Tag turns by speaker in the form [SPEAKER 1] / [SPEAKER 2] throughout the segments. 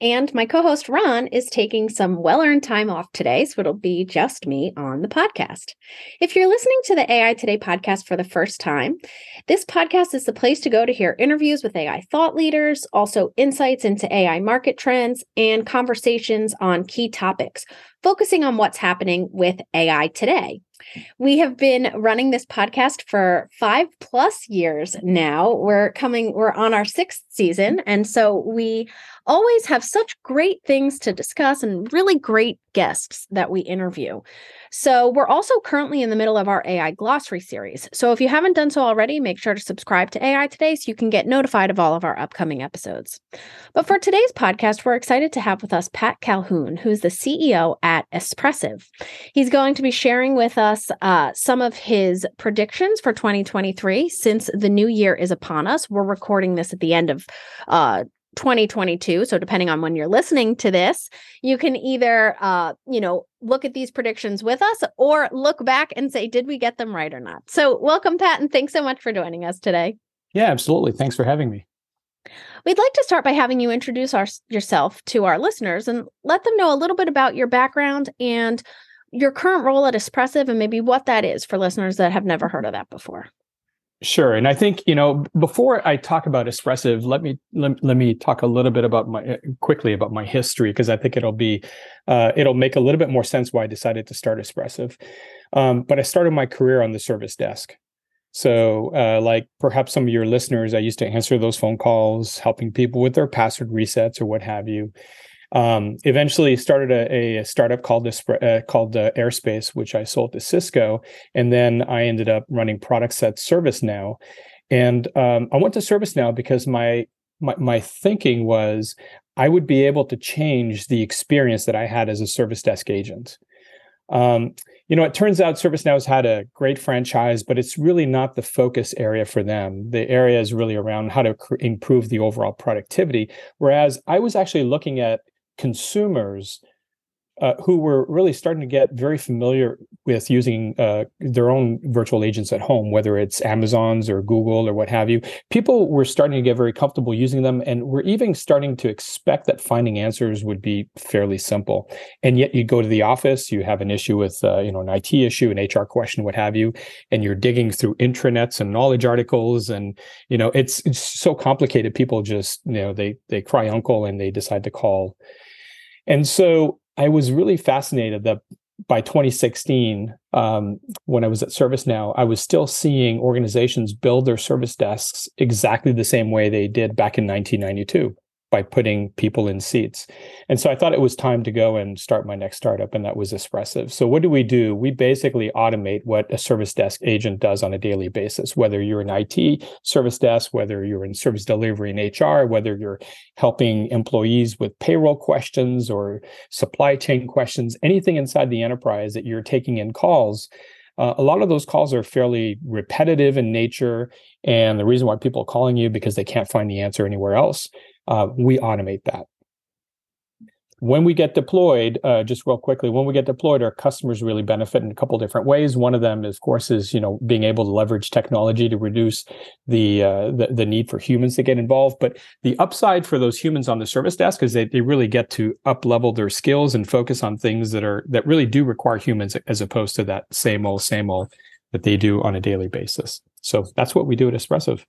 [SPEAKER 1] And my co host, Ron, is taking some well earned time off today. So it'll be just me on the podcast. If you're listening to the AI Today podcast for the first time, this podcast is the place to go to hear interviews with AI thought leaders, also insights into AI market trends, and conversations on key topics, focusing on what's happening with AI today. We have been running this podcast for five plus years now. We're coming, we're on our sixth season. And so we always have such great things to discuss and really great guests that we interview. So, we're also currently in the middle of our AI glossary series. So, if you haven't done so already, make sure to subscribe to AI Today so you can get notified of all of our upcoming episodes. But for today's podcast, we're excited to have with us Pat Calhoun, who's the CEO at Espressive. He's going to be sharing with us uh, some of his predictions for 2023 since the new year is upon us. We're recording this at the end of uh, 2022 so depending on when you're listening to this you can either uh you know look at these predictions with us or look back and say did we get them right or not? So welcome pat and thanks so much for joining us today.
[SPEAKER 2] Yeah absolutely. Thanks for having me.
[SPEAKER 1] We'd like to start by having you introduce our, yourself to our listeners and let them know a little bit about your background and your current role at espressive and maybe what that is for listeners that have never heard of that before
[SPEAKER 2] Sure, and I think you know before I talk about Espressive, let me let, let me talk a little bit about my uh, quickly about my history because I think it'll be uh, it'll make a little bit more sense why I decided to start Espressive. Um, but I started my career on the service desk, so uh, like perhaps some of your listeners, I used to answer those phone calls, helping people with their password resets or what have you. Um, eventually started a, a startup called uh, called uh, Airespace, which I sold to Cisco, and then I ended up running products at ServiceNow. And um, I went to ServiceNow because my, my my thinking was I would be able to change the experience that I had as a service desk agent. Um, you know, it turns out ServiceNow has had a great franchise, but it's really not the focus area for them. The area is really around how to improve the overall productivity. Whereas I was actually looking at consumers uh, who were really starting to get very familiar with using uh, their own virtual agents at home, whether it's Amazon's or Google or what have you. People were starting to get very comfortable using them, and we're even starting to expect that finding answers would be fairly simple. And yet, you go to the office, you have an issue with, uh, you know, an IT issue, an HR question, what have you, and you're digging through intranets and knowledge articles, and you know, it's it's so complicated. People just, you know, they they cry uncle and they decide to call and so I was really fascinated that by 2016, um, when I was at ServiceNow, I was still seeing organizations build their service desks exactly the same way they did back in 1992 by putting people in seats. And so I thought it was time to go and start my next startup, and that was Espressive. So what do we do? We basically automate what a service desk agent does on a daily basis, whether you're an IT service desk, whether you're in service delivery in HR, whether you're helping employees with payroll questions or supply chain questions, anything inside the enterprise that you're taking in calls. Uh, a lot of those calls are fairly repetitive in nature. And the reason why people are calling you because they can't find the answer anywhere else uh, we automate that. When we get deployed, uh, just real quickly, when we get deployed, our customers really benefit in a couple different ways. One of them, of course, is you know being able to leverage technology to reduce the, uh, the the, need for humans to get involved. But the upside for those humans on the service desk is they, they really get to up level their skills and focus on things that are that really do require humans as opposed to that same old same old that they do on a daily basis. So that's what we do at Espressive.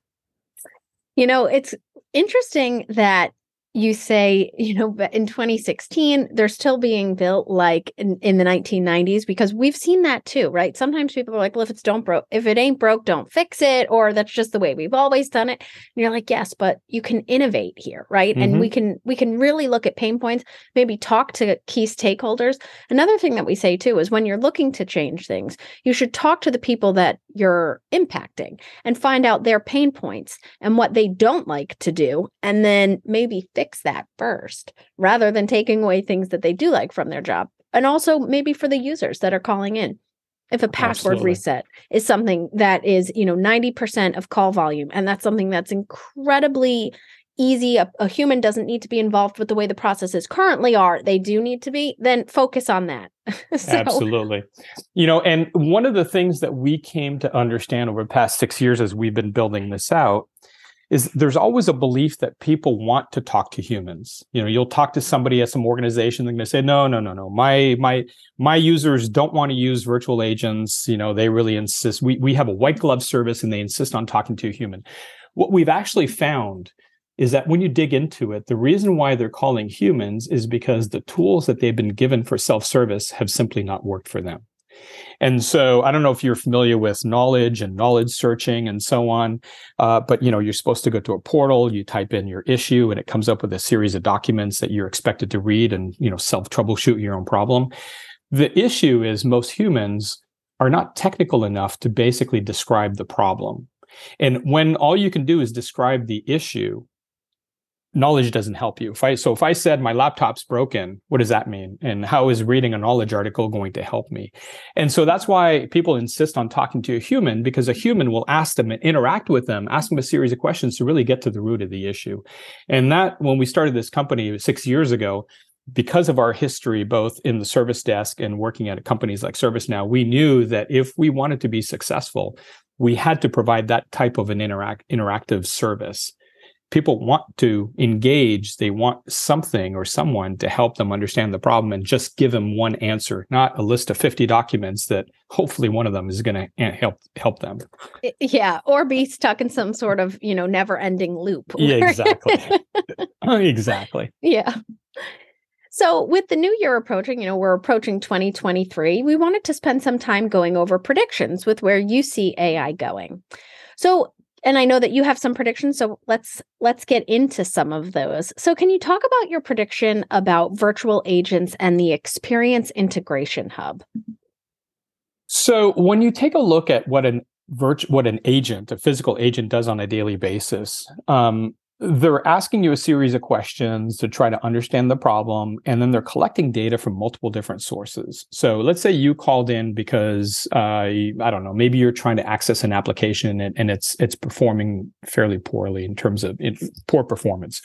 [SPEAKER 1] You know, it's interesting that you say, you know, but in 2016, they're still being built like in, in the 1990s because we've seen that too, right? Sometimes people are like, well, if it's don't broke, if it ain't broke, don't fix it, or that's just the way we've always done it. And you're like, yes, but you can innovate here, right? Mm-hmm. And we can we can really look at pain points, maybe talk to key stakeholders. Another thing that we say too is when you're looking to change things, you should talk to the people that you're impacting and find out their pain points and what they don't like to do, and then maybe fix that first rather than taking away things that they do like from their job and also maybe for the users that are calling in if a password Absolutely. reset is something that is you know 90% of call volume and that's something that's incredibly easy a, a, human doesn't need to be involved with the way the processes currently are they do need to be then focus on that
[SPEAKER 2] so. absolutely you know and one of the things that we came to understand over the past six years as we've been building this out is there's always a belief that people want to talk to humans. You know, you'll talk to somebody at some organization, they're to say, no, no, no, no. My my my users don't want to use virtual agents. You know, they really insist. We we have a white glove service and they insist on talking to a human. What we've actually found is that when you dig into it, the reason why they're calling humans is because the tools that they've been given for self-service have simply not worked for them. And so I don't know if you're familiar with knowledge and knowledge searching and so on, uh, but you know you're supposed to go to a portal, you type in your issue, and it comes up with a series of documents that you're expected to read and you know self troubleshoot your own problem. The issue is most humans are not technical enough to basically describe the problem. And when all you can do is describe the issue, knowledge doesn't help you. If I so if I said my laptop's broken, what does that mean? And how is reading a knowledge article going to help me? And so that's why people insist on talking to a human because a human will ask them and interact with them, ask them a series of questions to really get to the root of the issue. And that when we started this company 6 years ago, because of our history both in the service desk and working at companies like ServiceNow, we knew that if we wanted to be successful, we had to provide that type of an interact interactive service people want to engage they want something or someone to help them understand the problem and just give them one answer not a list of 50 documents that hopefully one of them is going to help help them.
[SPEAKER 1] Yeah or be stuck in some sort of you know never ending loop.
[SPEAKER 2] Yeah exactly. Exactly.
[SPEAKER 1] Yeah. So, with the new year approaching, you know, we're approaching 2023, we wanted to spend some time going over predictions with where you see AI going. So, and I know that you have some predictions, so let's let's get into some of those. So can you talk about your prediction about virtual agents and the experience integration hub?
[SPEAKER 2] So when you take a look at what an virtual what an agent, a physical agent does on a daily basis, um, they're asking you a series of questions to try to understand the problem and then they're collecting data from multiple different sources. So let's say you called in because uh, i don't know maybe you're trying to access an application and, and it's it's performing fairly poorly in terms of it, poor performance.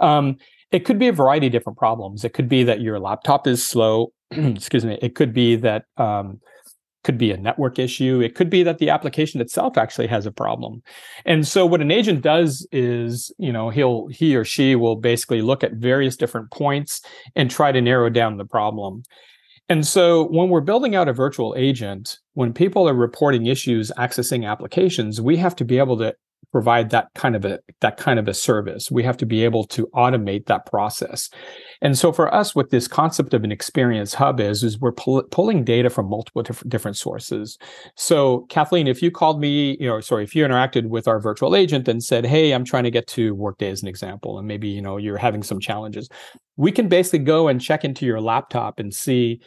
[SPEAKER 2] Um, it could be a variety of different problems. It could be that your laptop is slow excuse me it could be that um, could be a network issue. It could be that the application itself actually has a problem. And so what an agent does is you know he'll he or she will basically look at various different points and try to narrow down the problem. And so when we're building out a virtual agent when people are reporting issues accessing applications we have to be able to provide that kind of a that kind of a service. We have to be able to automate that process. And so for us what this concept of an experience hub is is we're pull, pulling data from multiple different, different sources. So kathleen if you called me you know sorry if you interacted with our virtual agent and said hey i'm trying to get to workday as an example and maybe you know you're having some challenges we can basically go and check into your laptop and see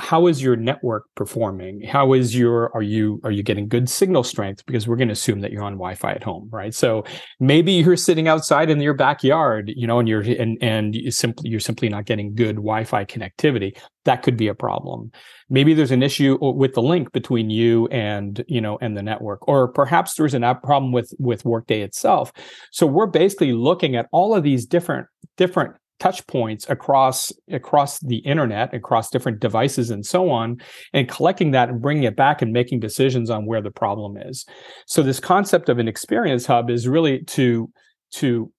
[SPEAKER 2] how is your network performing? How is your are you are you getting good signal strength? Because we're going to assume that you're on wi-fi at home right? So maybe you're sitting outside in your backyard you know and you're and and you simply you're simply not getting good wi-fi connectivity. That could be a problem. Maybe there's an issue with the link between you and you know and the network or perhaps there's an app problem with with workday itself. So we're basically looking at all of these different different touch points across across the internet across different devices and so on and collecting that and bringing it back and making decisions on where the problem is so this concept of an experience hub is really to to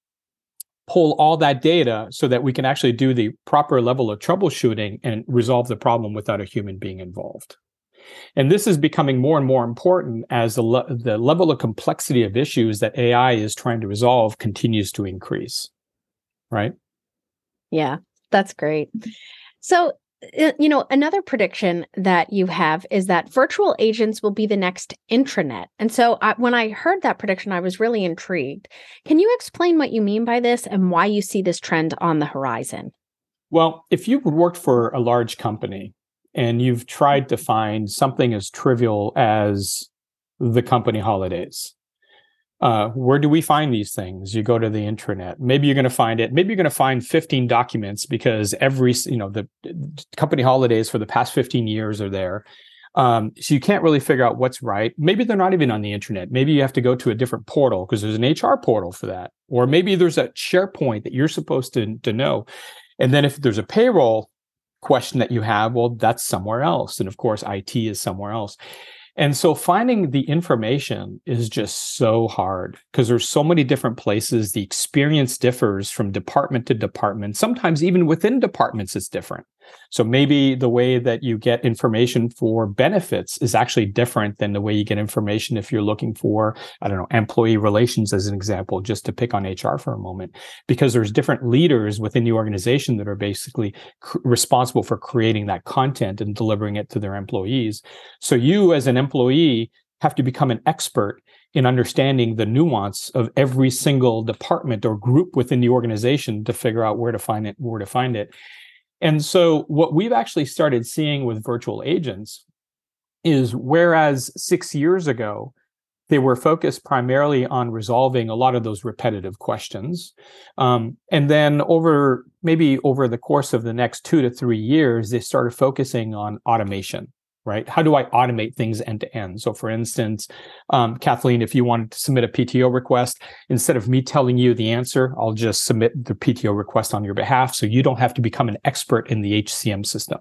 [SPEAKER 2] pull all that data so that we can actually do the proper level of troubleshooting and resolve the problem without a human being involved and this is becoming more and more important as the, le- the level of complexity of issues that AI is trying to resolve continues to increase. Right.
[SPEAKER 1] Yeah, that's great. So, uh, you know, another prediction that you have is that virtual agents will be the next intranet. And so, I, when I heard that prediction, I was really intrigued. Can you explain what you mean by this and why you see this trend on the horizon?
[SPEAKER 2] Well, if you've worked for a large company and you've tried to find something as trivial as the company holidays, uh, where do we find these things? You go to the intranet. Maybe you're going to find it. Maybe you're going to find 15 documents because every, you know, the company holidays for the past 15 years are there. Um, so you can't really figure out what's right. Maybe they're not even on the intranet. Maybe you have to go to a different portal because there's an HR portal for that. Or maybe there's a SharePoint that you're supposed to, to know. And then if there's a payroll question that you have, well, that's somewhere else. And of course, IT is somewhere else. And so finding the information is just so hard because there's so many different places. The experience differs from department to department. Sometimes even within departments, it's different. So maybe the way that you get information for benefits is actually different than the way you get information if you're looking for, I don't know, employee relations as an example, just to pick on HR for a moment, because there's different leaders within the organization that are basically cr- responsible for creating that content and delivering it to their employees. So you as an employee have to become an expert in understanding the nuance of every single department or group within the organization to figure out where to find it, where to find it. And so, what we've actually started seeing with virtual agents is whereas six years ago, they were focused primarily on resolving a lot of those repetitive questions. Um, and then over maybe over the course of the next two to three years, they started focusing on automation right? How do I automate things end to end? So, for instance, um, Kathleen, if you wanted to submit a PTO request, instead of me telling you the answer, I'll just submit the PTO request on your behalf. So you don't have to become an expert in the HCM system.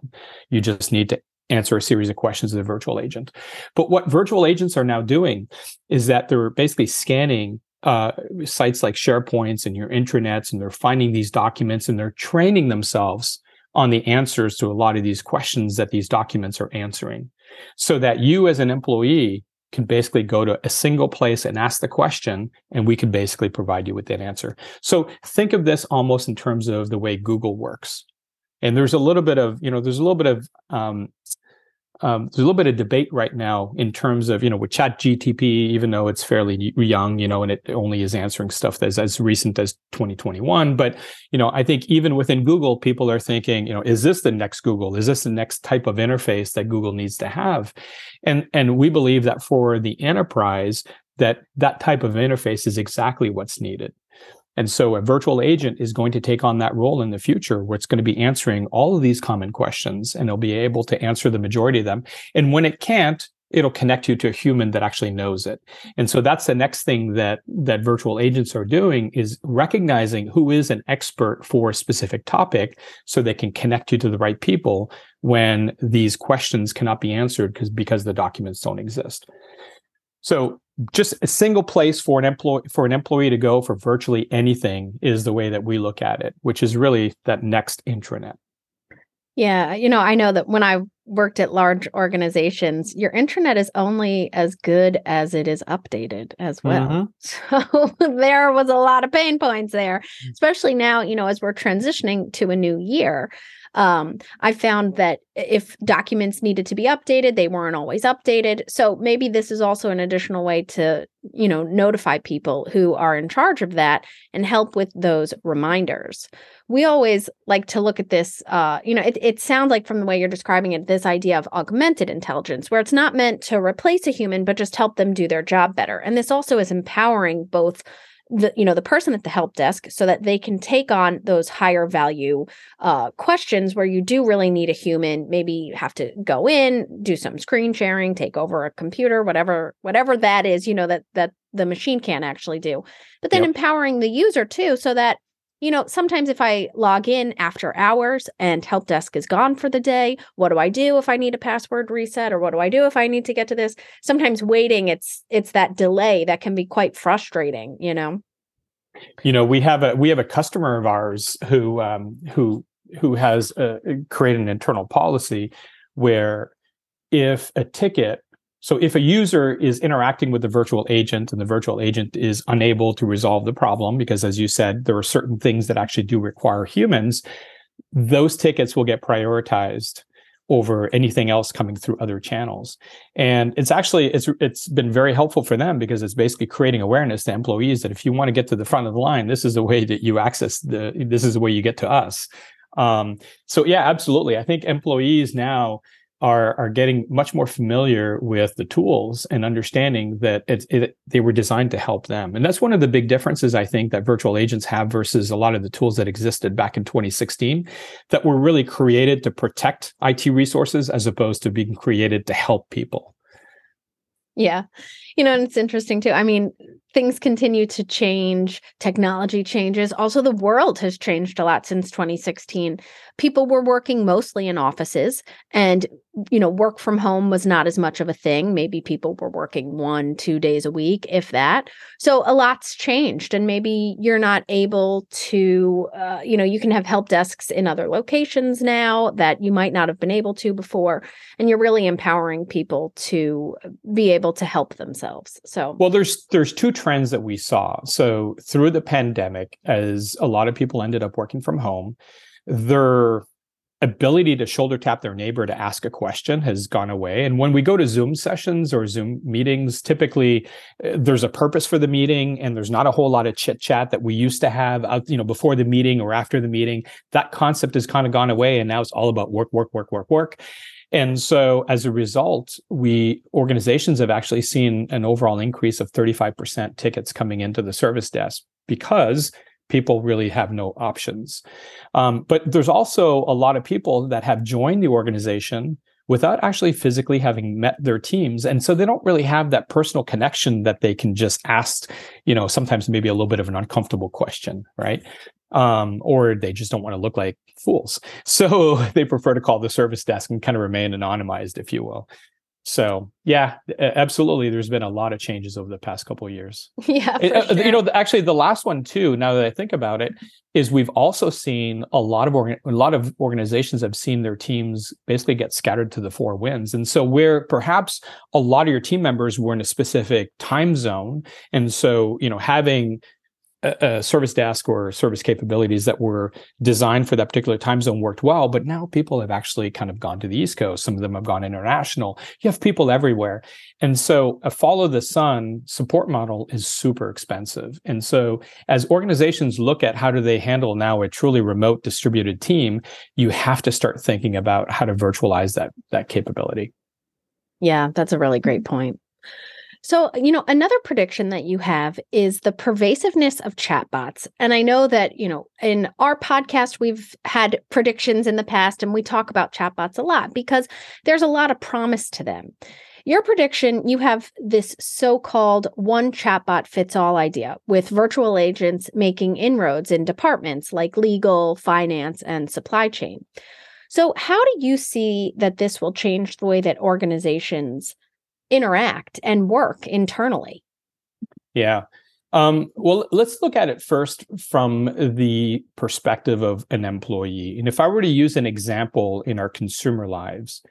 [SPEAKER 2] You just need to answer a series of questions to the virtual agent. But what virtual agents are now doing is that they're basically scanning uh, sites like SharePoints and your intranets, and they're finding these documents and they're training themselves on the answers to a lot of these questions that these documents are answering. So that you as an employee can basically go to a single place and ask the question and we can basically provide you with that answer. So think of this almost in terms of the way google works. And there's a little bit of you know there's a little bit of um, um, there's a little bit of debate right now in terms of you know with chat gtp even though it's fairly young you know and it only is answering stuff that's as recent as 2021 but you know i think even within google people are thinking you know is this the next google? Is this the next type of interface that google needs to have? And and we believe that for the enterprise that that type of interface is exactly what's needed and so a virtual agent is going to take on that role in the future where it's going to be answering all of these common questions and it'll be able to answer the majority of them. And when it can't, it'll connect you to a human that actually knows it. And so that's the next thing that that virtual agents are doing is recognizing who is an expert for a specific topic so they can connect you to the right people when these questions cannot be answered because because the documents don't exist. So just a single place for an employee for an employee to go for virtually anything is the way that we look at it, which is really that next intranet.
[SPEAKER 1] Yeah, you know, I know that when I worked at large organizations, your intranet is only as good as it is updated as well. Mm-hmm. So there was a lot of pain points there, mm. especially now, you know, as we're transitioning to a new year. Um, I found that if documents needed to be updated, they weren't always updated. So maybe this is also an additional way to, you know, notify people who are in charge of that and help with those reminders. We always like to look at this, uh, you know, it, it sounds like from the way you're describing it, this idea of augmented intelligence, where it's not meant to replace a human, but just help them do their job better. And this also is empowering both the you know the person at the help desk so that they can take on those higher value uh, questions where you do really need a human maybe you have to go in do some screen sharing take over a computer whatever whatever that is you know that that the machine can't actually do but then yep. empowering the user too so that you know, sometimes if I log in after hours and help desk is gone for the day, what do I do if I need a password reset or what do I do if I need to get to this? Sometimes waiting it's it's that delay that can be quite frustrating, you know.
[SPEAKER 2] You know, we have a we have a customer of ours who um who who has uh, created an internal policy where if a ticket so if a user is interacting with the virtual agent and the virtual agent is unable to resolve the problem, because as you said, there are certain things that actually do require humans, those tickets will get prioritized over anything else coming through other channels. And it's actually it's it's been very helpful for them because it's basically creating awareness to employees that if you want to get to the front of the line, this is the way that you access the this is the way you get to us. Um, so yeah, absolutely. I think employees now are are getting much more familiar with the tools and understanding that it, it, they were designed to help them. And that's one of the big differences I think that virtual agents have versus a lot of the tools that existed back in 2016 that were really created to protect IT resources as opposed to being created to help people.
[SPEAKER 1] Yeah. You know, and it's interesting too. I mean, things continue to change, technology changes. Also, the world has changed a lot since 2016. People were working mostly in offices, and you know, work from home was not as much of a thing. Maybe people were working one, two days a week, if that. So a lot's changed, and maybe you're not able to, uh, you know, you can have help desks in other locations now that you might not have been able to before, and you're really empowering people to be able to help themselves. So,
[SPEAKER 2] well, there's there's two trends that we saw. So through the pandemic, as a lot of people ended up working from home, their ability to shoulder tap their neighbor to ask a question has gone away. And when we go to Zoom sessions or Zoom meetings, typically uh, there's a purpose for the meeting and there's not a whole lot of chit chat that we used to have out, you know, before the meeting or after the meeting. That concept has kind of gone away and now it's all about work, work, work, work, work. And so as a result, we organizations have actually seen an overall increase of 35% tickets coming into the service desk because people really have no options. Um, but there's also a lot of people that have joined the organization without actually physically having met their teams and so they don't really have that personal connection that they can just ask you know sometimes maybe a little bit of an uncomfortable question right um, or they just don't want to look like fools. So they prefer to call the service desk and kind of remain anonymized if you will. So yeah absolutely there's been a lot of changes over the past couple of years.
[SPEAKER 1] Yeah uh,
[SPEAKER 2] sure. you know actually the last one too now that i think about it is we've also seen a lot of organ- a lot of organizations have seen their teams basically get scattered to the four winds. And so where perhaps a lot of your team members were in a specific time zone and so you know having a, service desk or service capabilities that were designed for that particular time zone worked well, but now people have actually kind of gone to the East Coast. Some of them have gone international. You have people everywhere. And so a follow the sun support model is super expensive. And so as organizations look at how do they handle now a truly remote distributed team, you have to start thinking about how to virtualize that, that capability.
[SPEAKER 1] Yeah, that's a really great point. So, uh, you know, another prediction that you have is the pervasiveness of chatbots. And I know that, you know, in our podcast, we've had predictions in the past and we talk about chatbots a lot because there's a lot of promise to them. Your prediction, you have this so called one chatbot fits all idea with virtual agents making inroads in departments like legal, finance, and supply chain. So, how do you see that this will change the way that organizations interact and work internally.
[SPEAKER 2] Yeah. Um, well, let's look at it first from the perspective of an employee. And if I were to use an example in our consumer lives,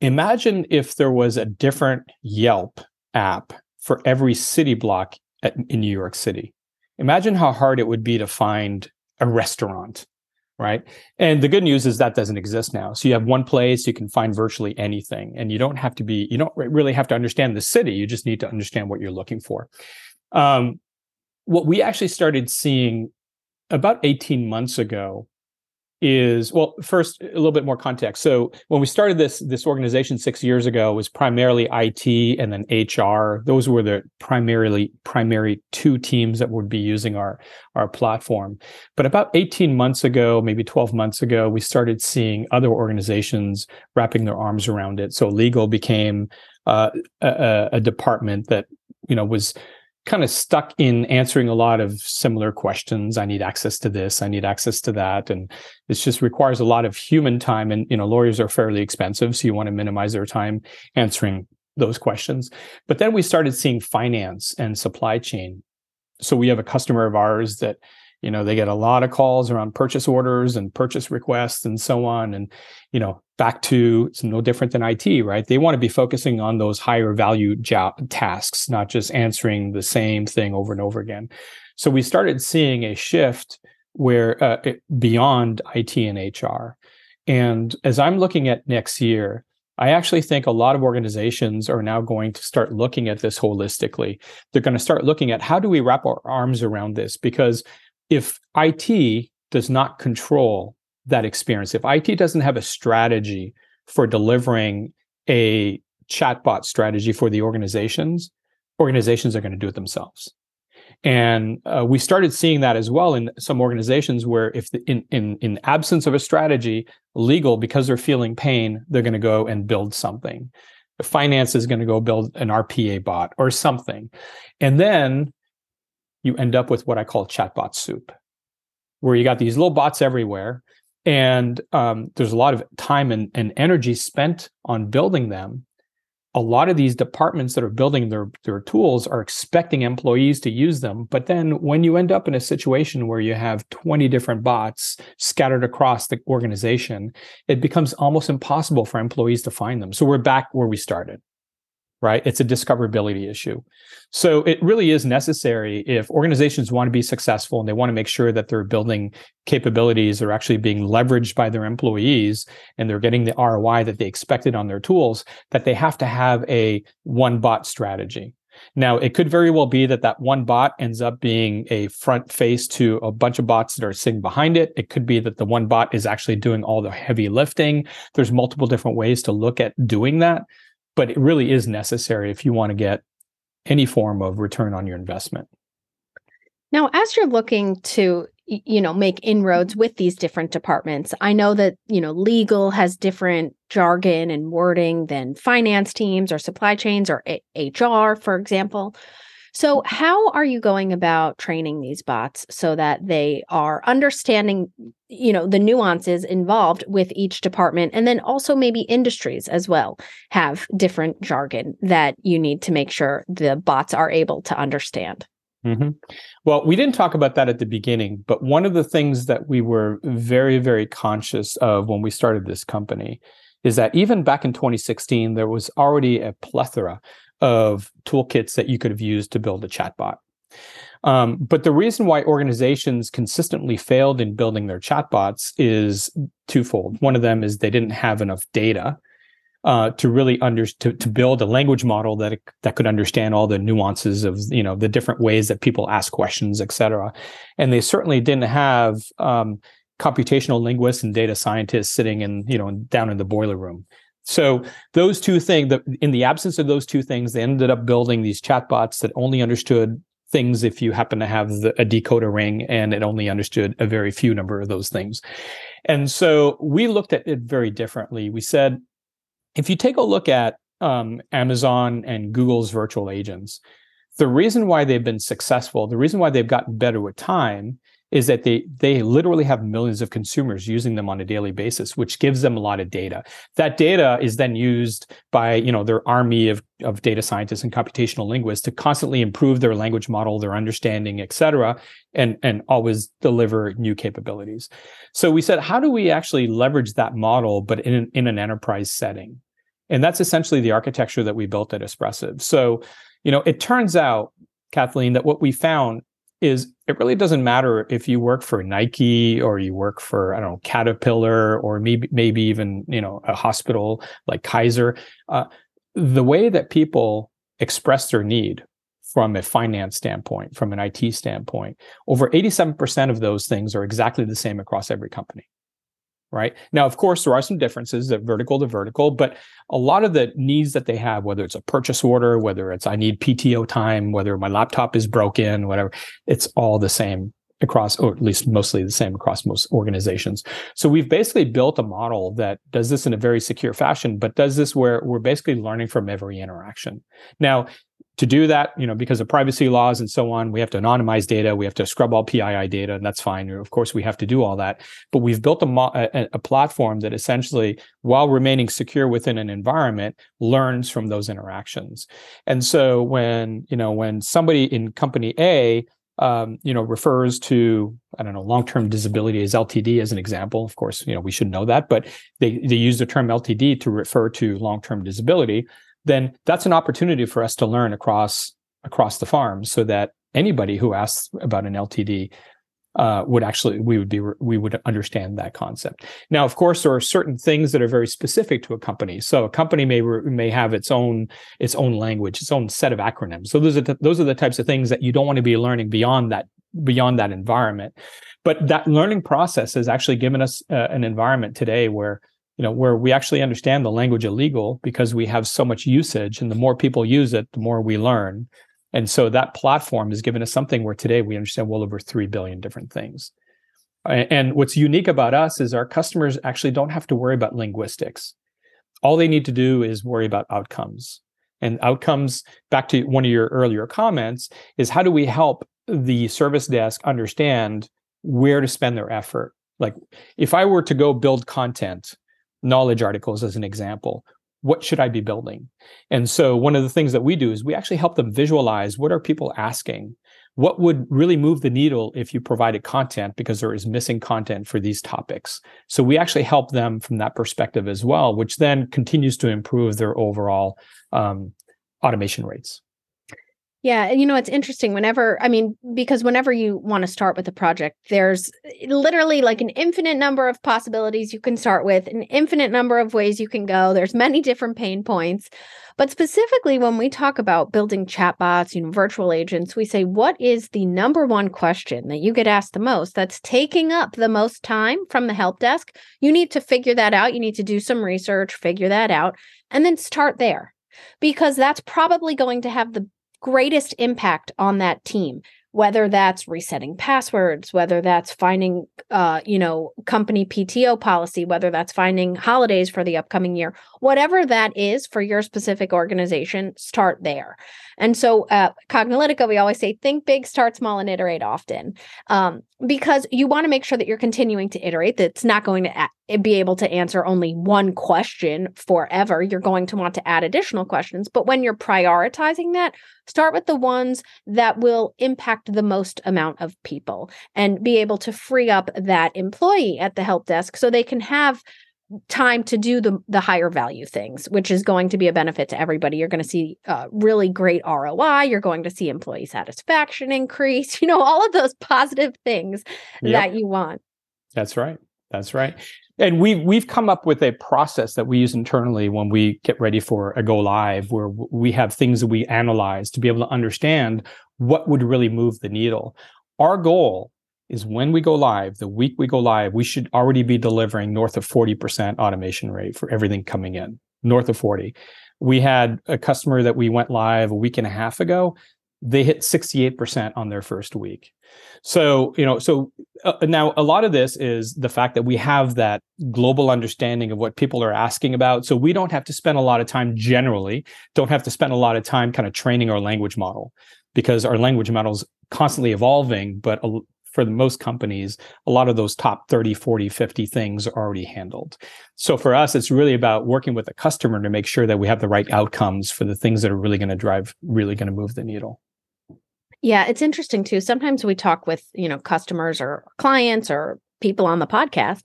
[SPEAKER 2] imagine if there was a different Yelp app for every city block at, in New York City. Imagine how hard it would be to find a restaurant right? And the good news is that doesn't exist now. So you have one place you can find virtually anything, and you don't have to be you don't really have to understand the city. You just need to understand what you're looking for. Um, what we actually started seeing about 18 months ago is well first a little bit more context. So when we started this this organization six years ago was primarily it and then hr those were the primarily primary two teams that would be using our our platform. But about 18 months ago maybe 12 months ago we started seeing other organizations wrapping their arms around it. So legal became uh, a, a department that you know was kind of stuck in answering a lot of similar questions. I need access to this i need access to that. And it just requires a lot of human time. And you know lawyers are fairly expensive so you want to minimize their time answering those questions. But then we started seeing finance and supply chain. So we have a customer of ours that you know they get a lot of calls around purchase orders and purchase requests and so on and you know back to it's no different than IT right they want to be focusing on those higher value job tasks not just answering the same thing over and over again so we started seeing a shift where uh, beyond IT and HR and as I'm looking at next year I actually think a lot of organizations are now going to start looking at this holistically. They're going to start looking at how do we wrap our arms around this? Because if IT does not control that experience, if IT doesn't have a strategy for delivering a chatbot strategy for the organizations, organizations are going to do it themselves. And uh, we started seeing that as well in some organizations where if the, in, in, in absence of a strategy, legal, because they're feeling pain, they're going to go and build something. Finance is going to go build an RPA bot or something. And then you end up with what I call chatbot soup, where you got these little bots everywhere. And um, there's a lot of time and, and energy spent on building them a lot of these departments that are building their, their tools are expecting employees to use them. But then when you end up in a situation where you have 20 different bots scattered across the organization, it becomes almost impossible for employees to find them. So we're back where we started right? It's a discoverability issue. So it really is necessary if organizations want to be successful and they want to make sure that they're building capabilities that are actually being leveraged by their employees and they're getting the ROI that they expected on their tools, that they have to have a one bot strategy. Now, it could very well be that that one bot ends up being a front face to a bunch of bots that are sitting behind it. It could be that the one bot is actually doing all the heavy lifting. There's multiple different ways to look at doing that but it really is necessary if you want to get any form of return on your investment.
[SPEAKER 1] Now, as you're looking to you know make inroads with these different departments i know that you know legal has different jargon and wording than finance teams or supply chains or hr for example so, how are you going about training these bots so that they are understanding, you know, the nuances involved with each department and then also maybe industries as well have different jargon that you need to make sure the bots are able to understand?
[SPEAKER 2] Mm-hmm. Well, we didn't talk about that at the beginning, but one of the things that we were very, very conscious of when we started this company is that even back in 2016, there was already a plethora of toolkits that you could have used to build a chatbot. Um, but the reason why organizations consistently failed in building their chatbots is twofold. One of them is they didn't have enough data uh, to really under to, to build a language model that that could understand all the nuances of you know the different ways that people ask questions, et cetera. And they certainly didn't have um, computational linguists and data scientists sitting in you know down in the boiler room so those two things, the, in the absence of those two things, they ended up building these chatbots that only understood things if you happen to have the, a decoder ring and it only understood a very few number of those things. And so we looked at it very differently. We said, if you take a look at um, Amazon and Google's virtual agents, the reason why they've been successful, the reason why they've gotten better with time is that they they literally have millions of consumers using them on a daily basis which gives them a lot of data. That data is then used by you know their army of, of data scientists and computational linguists to constantly improve their language model their understanding et cetera and and always deliver new capabilities. So we said how do we actually leverage that model but in, in an enterprise setting? And that's essentially the architecture that we built at espressive so you know it turns out kathleen that what we found is it really doesn't matter if you work for Nike or you work for I don't know Caterpillar or maybe maybe even you know a hospital like Kaiser. Uh, the way that people express their need from a finance standpoint, from an IT standpoint, over 87% of those things are exactly the same across every company right? Now, of course, there are some differences that vertical to vertical, but a lot of the needs that they have, whether it's a purchase order, whether it's I need PTO time, whether my laptop is broken, whatever, it's all the same across, or at least mostly the same across most organizations. So we've basically built a model that does this in a very secure fashion, but does this where we're basically learning from every interaction. Now, to do that, you know, because of privacy laws and so on, we have to anonymize data, we have to scrub all PII data, and that's fine. Of course, we have to do all that. But we've built a, mo- a, a platform that essentially, while remaining secure within an environment, learns from those interactions. And so when you know when somebody in company A um, you know, refers to I don't know long-term disability as LTD as an example. Of course, you know we should know that, but they they use the term LTD to refer to long-term disability then that's an opportunity for us to learn across across the farm so that anybody who asks about an LTD uh, would actually we would be we would understand that concept. Now, of course, there are certain things that are very specific to a company. So a company may may have its own its own language, its own set of acronyms. So those are the, those are the types of things that you don't want to be learning beyond that beyond that environment. But that learning process has actually given us uh, an environment today where you know where we actually understand the language illegal because we have so much usage and the more people use it the more we learn. And so that platform has given us something where today we understand well over 3 billion different things. And what's unique about us is our customers actually don't have to worry about linguistics. All they need to do is worry about outcomes. And outcomes back to one of your earlier comments is how do we help the service desk understand where to spend their effort? Like if i were to go build content knowledge articles as an example. What should i be building? And so one of the things that we do is we actually help them visualize what are people asking? What would really move the needle if you provided content because there is missing content for these topics? So we actually help them from that perspective as well which then continues to improve their overall um, automation rates
[SPEAKER 1] yeah, and you know it's interesting whenever I mean because whenever you want to start with a project there's eh, literally like an infinite number of possibilities you can start with, an infinite number of ways you can go. There's many different pain points. But specifically when we talk about building chatbots, you know, virtual agents, we say what is the number one question that you get asked the most that's taking up the most time from the help desk? You need to figure that out. You need to do some research, figure that out, and then start there because that's probably going to have the greatest impact on that team whether that's resetting passwords whether that's finding uh, you know company pto policy whether that's finding holidays for the upcoming year whatever that is for your specific organization start there and so uh, we always say think big, start small, and iterate often um, because you want to make sure that you're continuing to iterate. That's not going to a- be able to answer only one question forever. You're going to want to add additional questions. But when you're prioritizing that, start with the ones that will impact the most amount of people and be able to free up that employee at the help desk so they can have time to do the the higher value things which is going to be a benefit to everybody. You're going to see uh, really great roi you're going to see employee satisfaction increase you know all of those positive things yep. that you want.
[SPEAKER 2] That's right. That's right and we've we've come up with a process that we use internally when we get ready for a go live where we have things that we analyze to be able to understand what would really move the needle our goal is when we go live, the week we go live, we should already be delivering north of 40% automation rate for everything coming in, north of 40. We had a customer that we went live a week and a half ago. They hit 68% on their first week. So, you know, so uh, now a lot of this is the fact that we have that global understanding of what people are asking about. So we don't have to spend a lot of time generally, don't have to spend a lot of time kind of training our language model because our language model is constantly evolving, but for the most companies, a lot of those top 30, 40, 50 things are already handled. So for us, it's really about working with the customer to make sure that we have the right outcomes for the things that are really going to drive, really going to move the needle.
[SPEAKER 1] Yeah, it's interesting too. Sometimes we talk with, you know, customers or clients or people on the podcast,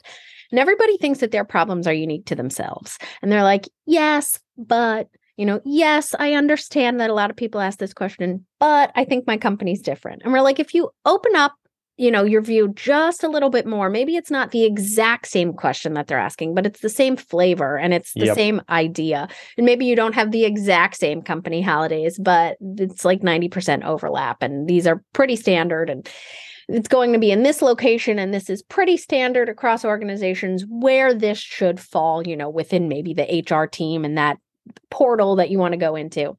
[SPEAKER 1] and everybody thinks that their problems are unique to themselves. And they're like, yes, but you know, yes, I understand that a lot of people ask this question, but I think my company's different. And we're like, if you open up you know your view just a little bit more maybe it's not the exact same question that they're asking but it's the same flavor and it's the yep. same idea and maybe you don't have the exact same company holidays but it's like 90% overlap and these are pretty standard and it's going to be in this location and this is pretty standard across organizations where this should fall you know within maybe the hr team and that portal that you want to go into.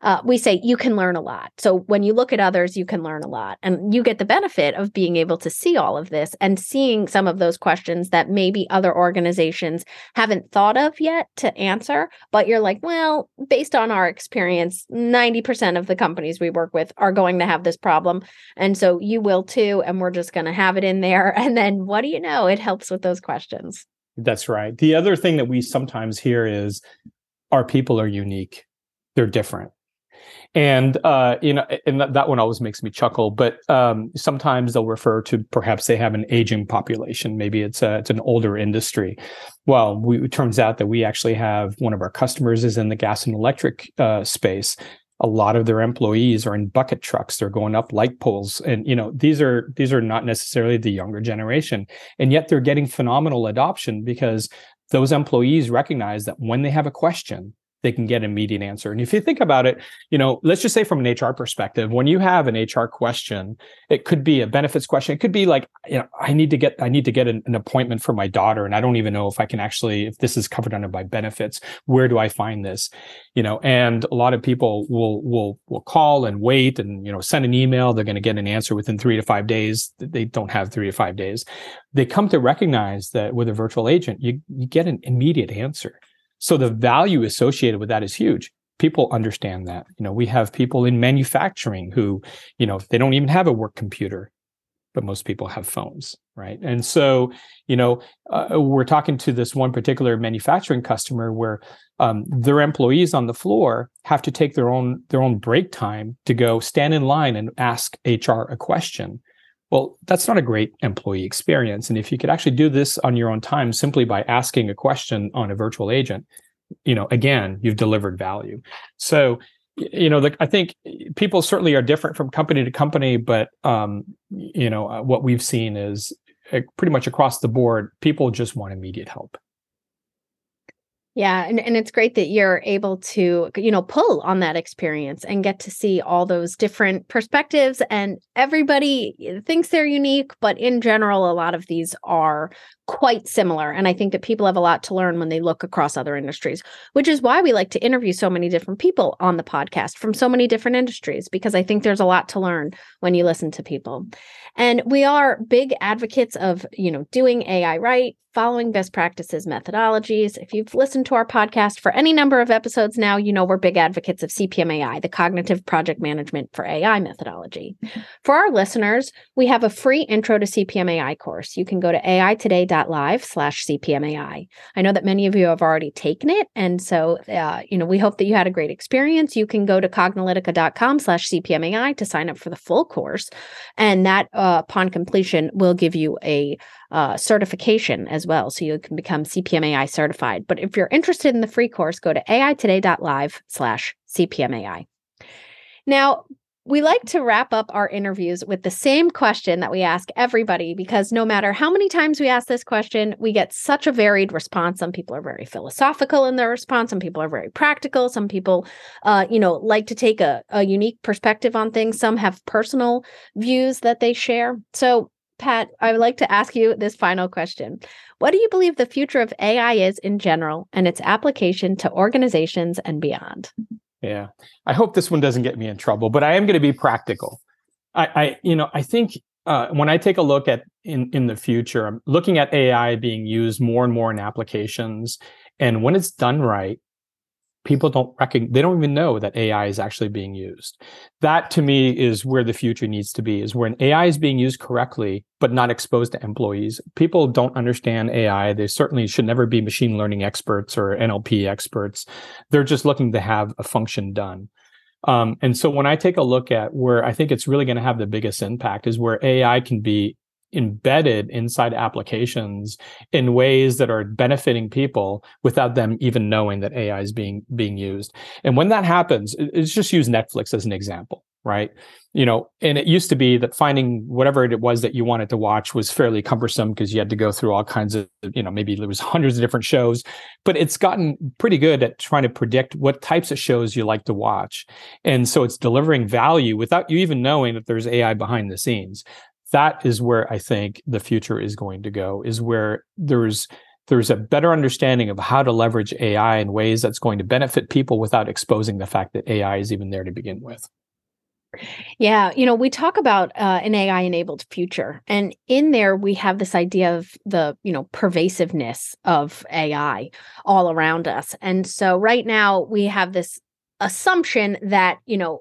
[SPEAKER 1] Uh, we say you can learn a lot. So when you look at others, you can learn a lot. And you get the benefit of being able to see all of this and seeing some of those questions that maybe other organizations haven't thought of yet to answer. But you're like, well, based on our experience, 90% of the companies we work with are going to have this problem. And so you will too. And we're just going to have it in there. And then what do you know? It helps with those questions.
[SPEAKER 2] That's right. The other thing that we sometimes hear is our people are unique. They're different. And uh, you know and that, one always makes me chuckle but um, sometimes they'll refer to perhaps they have an aging population. Maybe it's a, it's an older industry. Well we, it turns out that we actually have one of our customers is in the gas and electric uh, space. A lot of their employees are in bucket trucks. They're going up light poles. And you know these are these are not necessarily the younger generation. And yet they're getting phenomenal adoption because those employees recognize that when they have a question, they can get an immediate answer. And if you think about it, you know, let's just say from an HR perspective, when you have an HR question, it could be a benefits question. It could be like, you know, I need to get I need to get an, an appointment for my daughter, and I don't even know if I can actually if this is covered under my benefits. Where do I find this? You know, and a lot of people will will will call and wait and you know send an email. They're going to get an answer within three to five days. They don't have three to five days. They come to recognize that with a virtual agent, you you get an immediate answer so the value associated with that is huge. People understand that. You know, we have people in manufacturing who, you know, they don't even have a work computer, but most people have phones, right? And so, you know, uh, we're talking to this one particular manufacturing customer where um, their employees on the floor have to take their own their own break time to go stand in line and ask HR a question well, that's not a great employee experience. And if you could actually do this on your own time simply by asking a question on a virtual agent, you know, again, you've delivered value. So, you know, the, I think people certainly are different from company to company, but um, you know, uh, what we've seen is uh, pretty much across the board, people just want immediate help.
[SPEAKER 1] Yeah, and, and it's great that you're able to, you know, pull on that experience and get to see all those different perspectives. And everybody eh, thinks they're unique, but in general, a lot of these are quite similar. And I think that people have a lot to learn when they look across other industries, which is why we like to interview so many different people on the podcast from so many different industries, because I think there's a lot to learn when you listen to people. And we are big advocates of, you know, doing AI right, following best practices methodologies. If you've listened to our podcast for any number of episodes now, you know we're big advocates of CPMAI, the Cognitive Project Management for AI methodology. For our listeners, we have a free intro to CPMAI course. You can go to aitoday.live slash CPMAI. I know that many of you have already taken it. And so, uh, you know, we hope that you had a great experience. You can go to cognilytica.com slash CPMAI to sign up for the full course. And that, uh, upon completion, will give you a uh, certification as well. So you can become CPMAI certified. But if you're interested in the free course, go to aitoday.live slash CPMAI. Now, we like to wrap up our interviews with the same question that we ask everybody because no matter how many times we ask this question, we get such a varied response. Some people are very philosophical in their response. Some people are very practical. Some people, uh, you know, like to take a, a unique perspective on things. Some have personal views that they share. So Pat, I would like to ask you this final question. What do you believe the future of AI is in general and its application to organizations and beyond?
[SPEAKER 2] Yeah. I hope this one doesn't get me in trouble, but I am going to be practical. I, I you know, I think uh, when I take a look at in in the future, I'm looking at AI being used more and more in applications, and when it's done right, people don't recognize they don't even know that ai is actually being used. That to me is where the future needs to be is when ai is being used correctly but not exposed to employees. People don't understand ai they certainly should never be machine learning experts or nlp experts. They're just looking to have a function done. Um, and so when i take a look at where i think it's really going to have the biggest impact is where ai can be embedded inside applications in ways that are benefiting people without them even knowing that AI is being being used. And when that happens, it's just use Netflix as an example, right? You know, and it used to be that finding whatever it was that you wanted to watch was fairly cumbersome because you had to go through all kinds of, you know, maybe there was hundreds of different shows, but it's gotten pretty good at trying to predict what types of shows you like to watch. And so it's delivering value without you even knowing that there's AI behind the scenes that is where I think the future is going to go, is where there's there's a better understanding of how to leverage AI in ways that's going to benefit people without exposing the fact that AI is even there to begin with.
[SPEAKER 1] Yeah, you know, we talk about uh, an AI enabled future, and in there we have this idea of the you know pervasiveness of AI all around us, and so right now we have this assumption that you know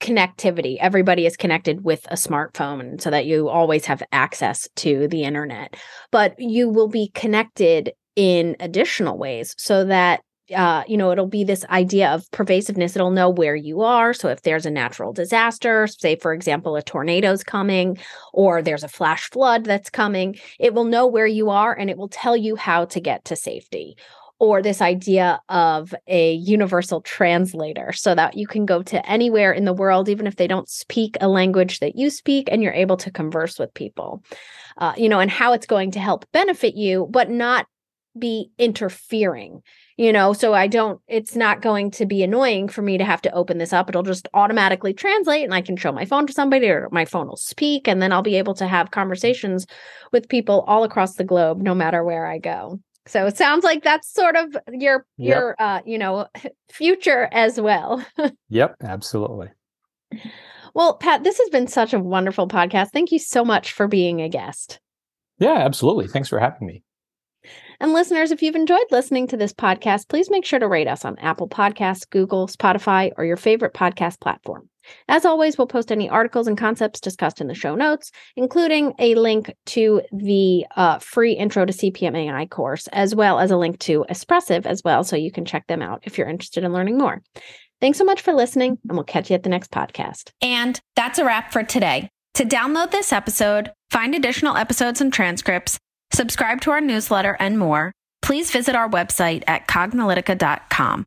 [SPEAKER 1] connectivity. Everybody is connected with a smartphone so that you always have access to the internet. But you will be connected in additional ways so that uh, you know, it'll be this idea of pervasiveness. It'll know where you are. So if there's a natural disaster, say, for example, a tornado's coming or there's a flash flood that's coming, it will know where you are and it will tell you how to get to safety or this idea of a universal translator so that you can go to anywhere in the world, even if they don't speak a language that you speak, and you're able to converse with people. Uh, you know, and how it's going to help benefit you, but not be interfering you know so i don't it's not going to be annoying for me to have to open this up it'll just automatically translate and i can show my phone to somebody or my phone will speak and then i'll be able to have conversations with people all across the globe no matter where i go so it sounds like that's sort of your yep. your uh you know future as well.
[SPEAKER 2] Yep absolutely.
[SPEAKER 1] Well pat this has been such a wonderful podcast. Thank you so much for being a guest.
[SPEAKER 2] Yeah absolutely. Thanks for having me.
[SPEAKER 1] And listeners, if you've enjoyed listening to this podcast, please make sure to rate us on Apple Podcasts, Google, Spotify, or your favorite podcast platform. As always, we'll post any articles and concepts discussed in the show notes, including a link to the uh, free Intro to CPM AI course, as well as a link to Espressive as well, so you can check them out if you're interested in learning more. Thanks so much for listening, and we'll catch you at the next podcast.
[SPEAKER 3] And that's a wrap for today. To download this episode, find additional episodes and transcripts, subscribe to our newsletter, and more, please visit our website at cognilytica.com.